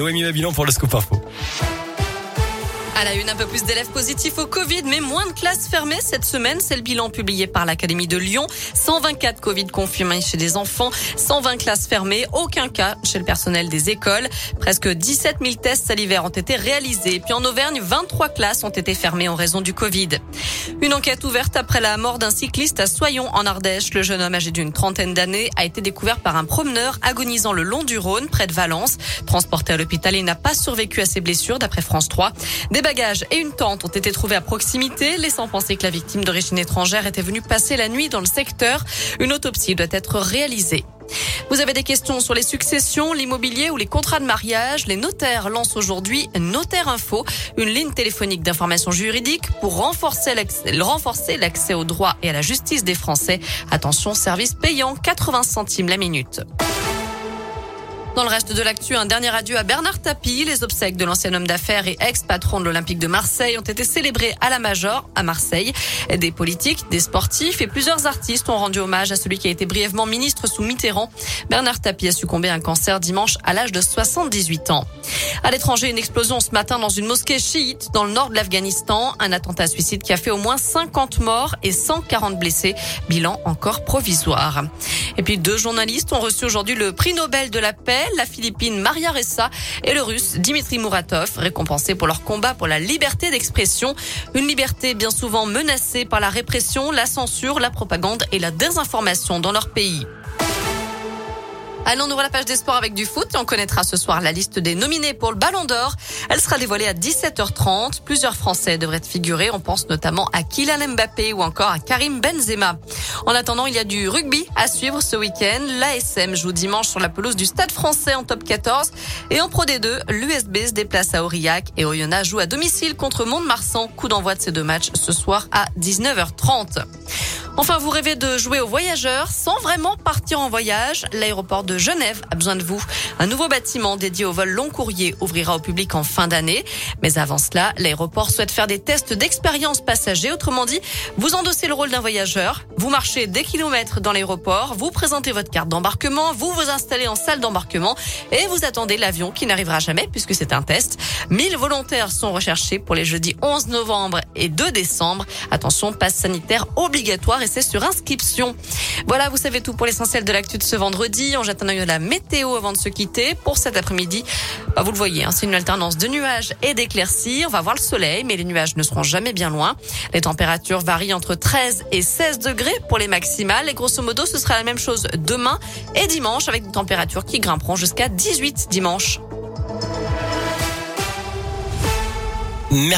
Noémie Mabilan pour le Scoop Info. À la une, un peu plus d'élèves positifs au Covid, mais moins de classes fermées cette semaine. C'est le bilan publié par l'Académie de Lyon. 124 Covid confirmés chez les enfants, 120 classes fermées, aucun cas chez le personnel des écoles. Presque 17 000 tests salivaires ont été réalisés. Puis en Auvergne, 23 classes ont été fermées en raison du Covid. Une enquête ouverte après la mort d'un cycliste à Soyon en Ardèche. Le jeune homme âgé d'une trentaine d'années a été découvert par un promeneur agonisant le long du Rhône, près de Valence. Transporté à l'hôpital, il n'a pas survécu à ses blessures, d'après France 3 bagages et une tente ont été trouvés à proximité, laissant penser que la victime d'origine étrangère était venue passer la nuit dans le secteur. Une autopsie doit être réalisée. Vous avez des questions sur les successions, l'immobilier ou les contrats de mariage? Les notaires lancent aujourd'hui Notaire Info, une ligne téléphonique d'information juridique pour renforcer l'accès au droit et à la justice des Français. Attention, service payant 80 centimes la minute. Dans le reste de l'actu, un dernier adieu à Bernard Tapie. Les obsèques de l'ancien homme d'affaires et ex-patron de l'Olympique de Marseille ont été célébrées à la Major, à Marseille. Des politiques, des sportifs et plusieurs artistes ont rendu hommage à celui qui a été brièvement ministre sous Mitterrand. Bernard Tapie a succombé à un cancer dimanche à l'âge de 78 ans. À l'étranger, une explosion ce matin dans une mosquée chiite dans le nord de l'Afghanistan. Un attentat suicide qui a fait au moins 50 morts et 140 blessés. Bilan encore provisoire. Et puis deux journalistes ont reçu aujourd'hui le prix Nobel de la paix, la Philippine Maria Ressa et le russe Dimitri Muratov, récompensés pour leur combat pour la liberté d'expression. Une liberté bien souvent menacée par la répression, la censure, la propagande et la désinformation dans leur pays. Allons, on ouvre la page des sports avec du foot on connaîtra ce soir la liste des nominés pour le Ballon d'Or. Elle sera dévoilée à 17h30. Plusieurs Français devraient figurer. On pense notamment à Kylian Mbappé ou encore à Karim Benzema. En attendant, il y a du rugby à suivre ce week-end. L'ASM joue dimanche sur la pelouse du Stade français en top 14. Et en Pro D2, l'USB se déplace à Aurillac et Oyonnax joue à domicile contre Mont-de-Marsan. Coup d'envoi de ces deux matchs ce soir à 19h30. Enfin, vous rêvez de jouer aux voyageurs sans vraiment partir en voyage L'aéroport de Genève a besoin de vous. Un nouveau bâtiment dédié au vol long courrier ouvrira au public en fin d'année. Mais avant cela, l'aéroport souhaite faire des tests d'expérience passager. Autrement dit, vous endossez le rôle d'un voyageur, vous marchez des kilomètres dans l'aéroport, vous présentez votre carte d'embarquement, vous vous installez en salle d'embarquement et vous attendez l'avion qui n'arrivera jamais puisque c'est un test. 1000 volontaires sont recherchés pour les jeudis 11 novembre et 2 décembre. Attention, passe sanitaire obligatoire c'est sur inscription. Voilà, vous savez tout pour l'essentiel de l'actu de ce vendredi. On jette un œil à la météo avant de se quitter. Pour cet après-midi, bah, vous le voyez, hein, c'est une alternance de nuages et d'éclaircies. On va voir le soleil, mais les nuages ne seront jamais bien loin. Les températures varient entre 13 et 16 degrés pour les maximales. Et grosso modo, ce sera la même chose demain et dimanche avec des températures qui grimperont jusqu'à 18 dimanche. Merci.